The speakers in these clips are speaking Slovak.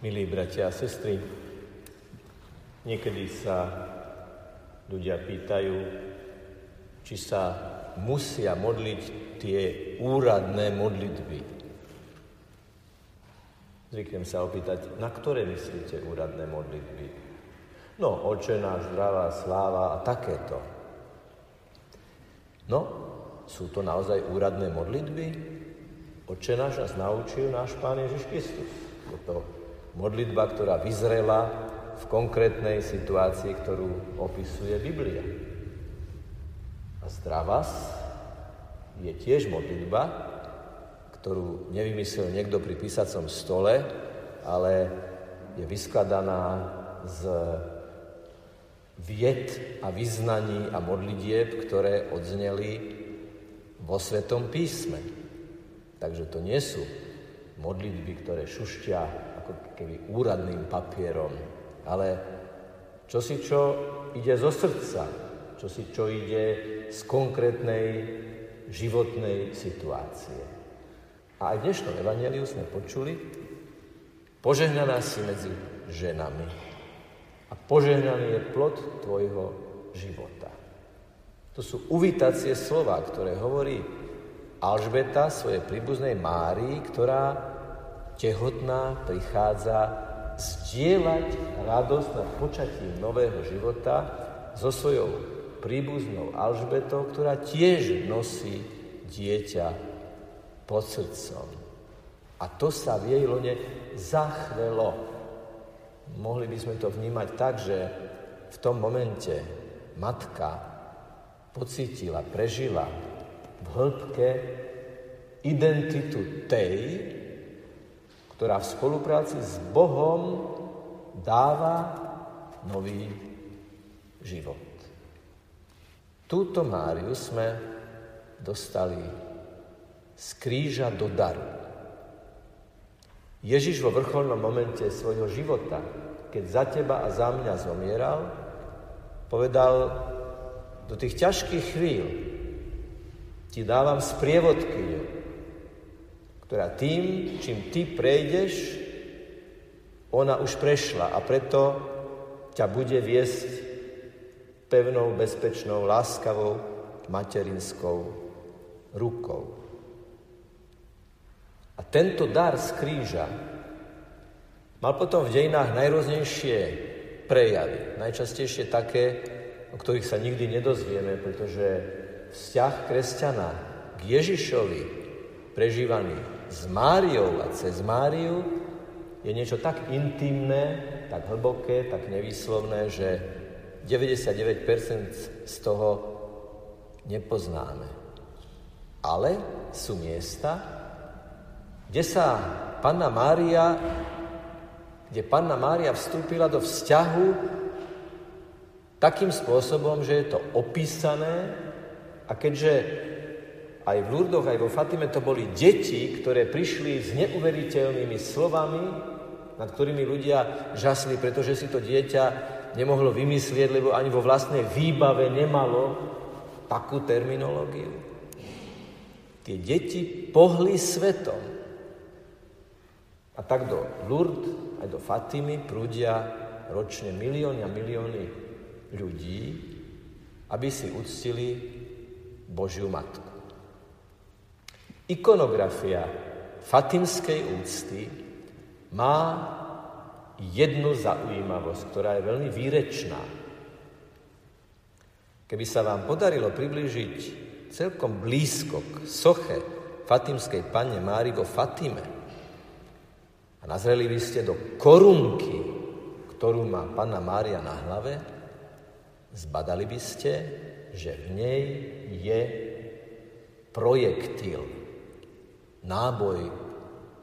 Milí bratia a sestry, niekedy sa ľudia pýtajú, či sa musia modliť tie úradné modlitby. Zvyknem sa opýtať, na ktoré myslíte úradné modlitby? No, oče náš, zdravá sláva a takéto. No, sú to naozaj úradné modlitby? Oče náš nás naučil náš Pán Ježiš Kristus. Je to Modlitba, ktorá vyzrela v konkrétnej situácii, ktorú opisuje Biblia. A zdravás je tiež modlitba, ktorú nevymyslel niekto pri písacom stole, ale je vyskladaná z vied a vyznaní a modlitieb, ktoré odzneli vo Svetom písme. Takže to nie sú modlitby, ktoré šušťa ako keby úradným papierom, ale čo si čo ide zo srdca, čo si čo ide z konkrétnej životnej situácie. A aj v dnešnom evaneliu sme počuli, požehnaná si medzi ženami a požehnaný je plod tvojho života. To sú uvítacie slova, ktoré hovorí Alžbeta svojej príbuznej Márii, ktorá tehotná prichádza zdieľať radosť nad počatím nového života so svojou príbuznou Alžbetou, ktorá tiež nosí dieťa pod srdcom. A to sa v jej lone zachvelo. Mohli by sme to vnímať tak, že v tom momente matka pocítila, prežila v hĺbke identitu tej, ktorá v spolupráci s Bohom dáva nový život. Túto Máriu sme dostali z kríža do daru. Ježiš vo vrcholnom momente svojho života, keď za teba a za mňa zomieral, povedal, do tých ťažkých chvíľ ti dávam sprievodky, ktorá tým, čím ty prejdeš, ona už prešla a preto ťa bude viesť pevnou, bezpečnou, láskavou, materinskou rukou. A tento dar z kríža mal potom v dejinách najrôznejšie prejavy. Najčastejšie také, o ktorých sa nikdy nedozvieme, pretože vzťah kresťana k Ježišovi, prežívaný s Máriou a cez Máriu je niečo tak intimné, tak hlboké, tak nevýslovné, že 99% z toho nepoznáme. Ale sú miesta, kde sa Panna Mária, kde Panna Mária vstúpila do vzťahu takým spôsobom, že je to opísané a keďže aj v Lurdoch, aj vo Fatime to boli deti, ktoré prišli s neuveriteľnými slovami, nad ktorými ľudia žasli, pretože si to dieťa nemohlo vymyslieť, lebo ani vo vlastnej výbave nemalo takú terminológiu. Tie deti pohli svetom. A tak do Lourdes, aj do Fatimy prúdia ročne milióny a milióny ľudí, aby si uctili Božiu Matku. Ikonografia fatimskej úcty má jednu zaujímavosť, ktorá je veľmi výrečná. Keby sa vám podarilo priblížiť celkom blízko k soche Fatimskej panne Mári vo Fatime a nazreli by ste do korunky, ktorú má panna Mária na hlave, zbadali by ste, že v nej je projektil náboj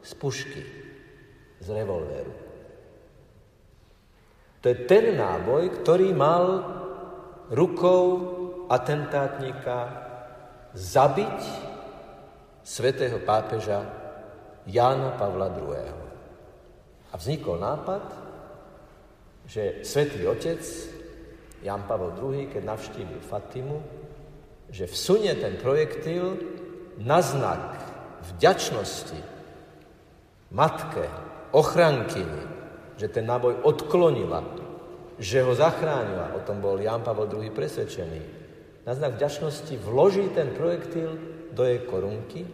z pušky, z revolveru. To je ten náboj, ktorý mal rukou atentátnika zabiť svätého pápeža Jána Pavla II. A vznikol nápad, že svätý otec Jan Pavel II, keď navštívil Fatimu, že vsunie ten projektil na znak vďačnosti matke, ochrankyni, že ten náboj odklonila, že ho zachránila. O tom bol Jan Pavel II presvedčený. Na znak vďačnosti vloží ten projektil do jej korunky.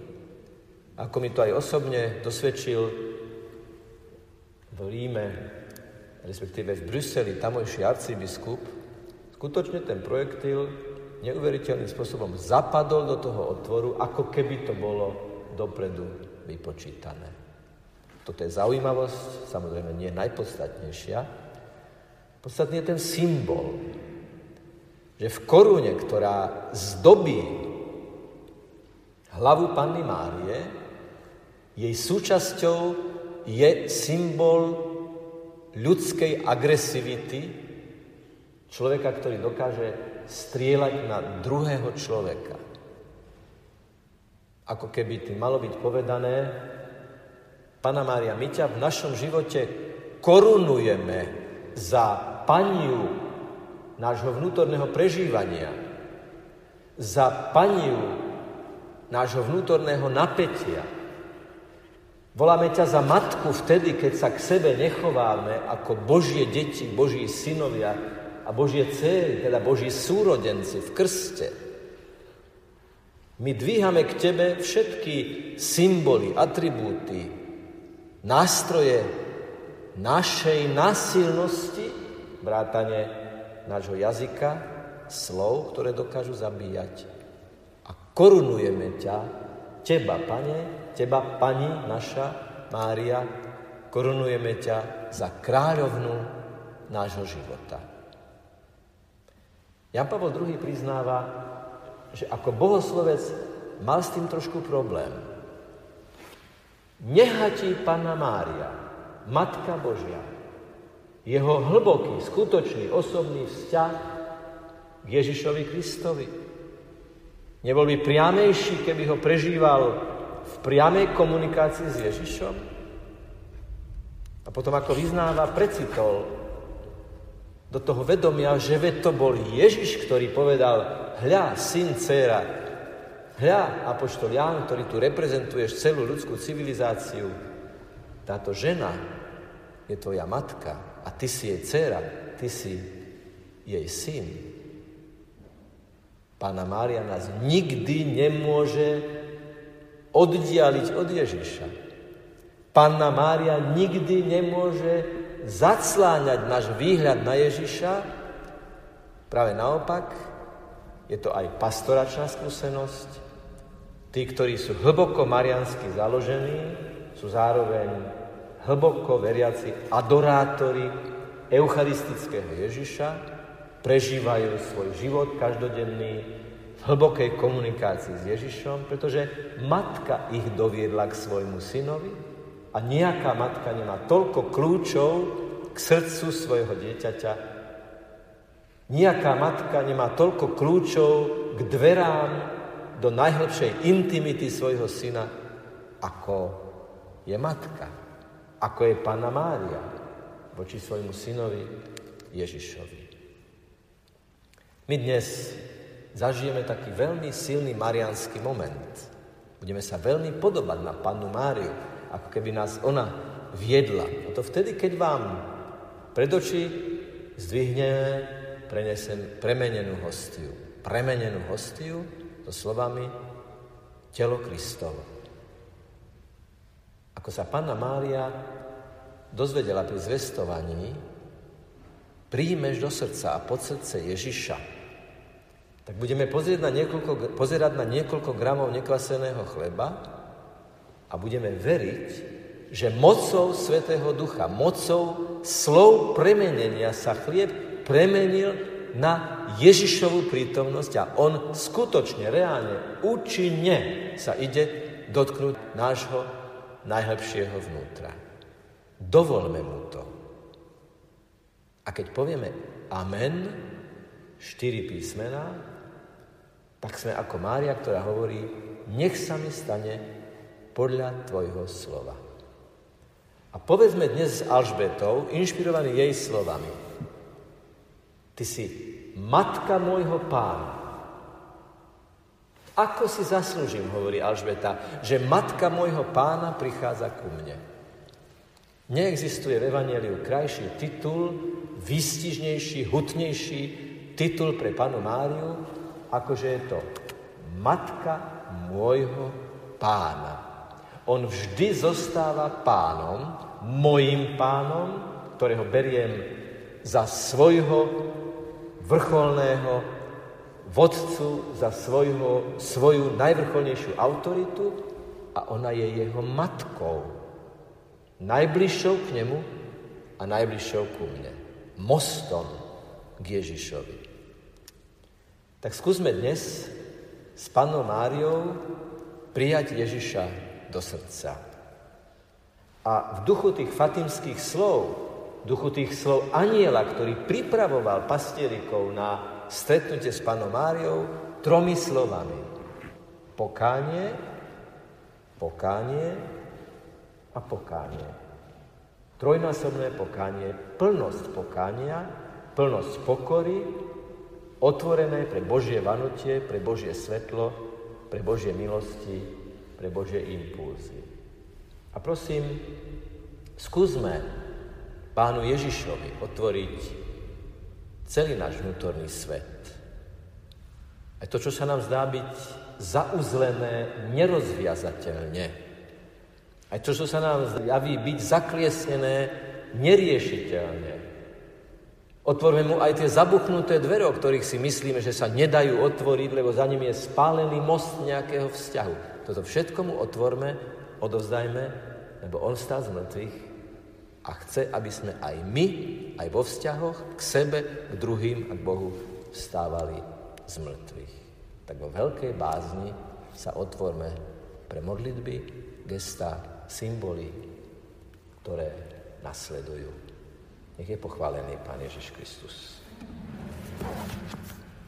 Ako mi to aj osobne dosvedčil v Ríme, respektíve v Bruseli, tamojší arcibiskup, skutočne ten projektil neuveriteľným spôsobom zapadol do toho otvoru, ako keby to bolo dopredu vypočítané. Toto je zaujímavosť, samozrejme nie najpodstatnejšia, Podstatný je ten symbol, že v korune, ktorá zdobí hlavu Panny Márie, jej súčasťou je symbol ľudskej agresivity človeka, ktorý dokáže strieľať na druhého človeka. Ako keby tým malo byť povedané, Pana Mária, my ťa v našom živote korunujeme za paniu nášho vnútorného prežívania, za paniu nášho vnútorného napätia. Voláme ťa za matku vtedy, keď sa k sebe nechováme ako Božie deti, Boží synovia a Božie céry, teda Boží súrodenci v krste. My dvíhame k Tebe všetky symboly, atribúty, nástroje našej násilnosti, vrátane nášho jazyka, slov, ktoré dokážu zabíjať. A korunujeme ťa, teba, pane, teba, pani naša, Mária, korunujeme ťa za kráľovnú nášho života. Jan Pavel II priznáva, že ako bohoslovec mal s tým trošku problém. Nehatí Panna Mária, Matka Božia, jeho hlboký, skutočný, osobný vzťah k Ježišovi Kristovi. Nebol by priamejší, keby ho prežíval v priamej komunikácii s Ježišom? A potom, ako vyznáva, precitol do toho vedomia, že ve to bol Ježiš, ktorý povedal, hľa, syn, dcera, hľa, apoštol Ján, ktorý tu reprezentuješ celú ľudskú civilizáciu, táto žena je tvoja matka, a ty si jej dcera, ty si jej syn. Pána Mária nás nikdy nemôže oddialiť od Ježiša. Panna Mária nikdy nemôže zacláňať náš výhľad na Ježiša. Práve naopak, je to aj pastoračná skúsenosť. Tí, ktorí sú hlboko mariansky založení, sú zároveň hlboko veriaci adorátori eucharistického Ježiša prežívajú svoj život každodenný v hlbokej komunikácii s Ježišom, pretože matka ich doviedla k svojmu synovi a nejaká matka nemá toľko kľúčov k srdcu svojho dieťaťa, nejaká matka nemá toľko kľúčov k dverám do najhlbšej intimity svojho syna, ako je matka ako je Panna Mária voči svojmu synovi Ježišovi. My dnes zažijeme taký veľmi silný marianský moment. Budeme sa veľmi podobať na Pannu Máriu, ako keby nás ona viedla. A to vtedy, keď vám pred oči zdvihneme prenesem, premenenú hostiu. Premenenú hostiu so slovami telo Kristovo. Ako sa Panna Mária dozvedela pri zvestovaní, príjmeš do srdca a pod srdce Ježiša, tak budeme pozerať na niekoľko, pozerať na niekoľko gramov nekvaseného chleba a budeme veriť, že mocou Svetého Ducha, mocou slov premenenia sa chlieb premenil na Ježišovú prítomnosť a on skutočne, reálne, účinne sa ide dotknúť nášho najhlbšieho vnútra. Dovolme mu to. A keď povieme amen, štyri písmená, tak sme ako Mária, ktorá hovorí, nech sa mi stane podľa tvojho slova. A povedzme dnes s Alžbetou, inšpirovaný jej slovami. Ty si matka môjho pána, ako si zaslúžim, hovorí Alžbeta, že matka môjho pána prichádza ku mne. Neexistuje v Evangeliu krajší titul, výstižnejší, hutnejší titul pre panu Máriu, akože je to Matka môjho pána. On vždy zostáva pánom, mojim pánom, ktorého beriem za svojho vrcholného vodcu, za svojho, svoju najvrcholnejšiu autoritu a ona je jeho matkou. Najbližšou k nemu a najbližšou ku mne. Mostom k Ježišovi. Tak skúsme dnes s Pannou Máriou prijať Ježiša do srdca. A v duchu tých fatimských slov, duchu tých slov aniela, ktorý pripravoval pastierikov na stretnutie s Panou Máriou, tromi slovami. Pokánie, pokánie a pokánie. Trojnásobné pokánie, plnosť pokánia, plnosť pokory, otvorené pre Božie vanutie, pre Božie svetlo, pre Božie milosti, pre Božie impulzy. A prosím, skúsme pánu Ježišovi otvoriť celý náš vnútorný svet. Aj to, čo sa nám zdá byť zauzlené nerozviazateľne. Aj to, čo sa nám javí byť zakliesnené neriešiteľne. Otvorme mu aj tie zabuchnuté dvere, o ktorých si myslíme, že sa nedajú otvoriť, lebo za ním je spálený most nejakého vzťahu. Toto všetko mu otvorme, odovzdajme, lebo on stál z mŕtvych a chce, aby sme aj my, aj vo vzťahoch k sebe, k druhým a k Bohu vstávali z mŕtvych. Tak vo veľkej bázni sa otvorme pre modlitby, gesta, symboly, ktoré nasledujú. Nech je pochválený Pán Ježiš Kristus.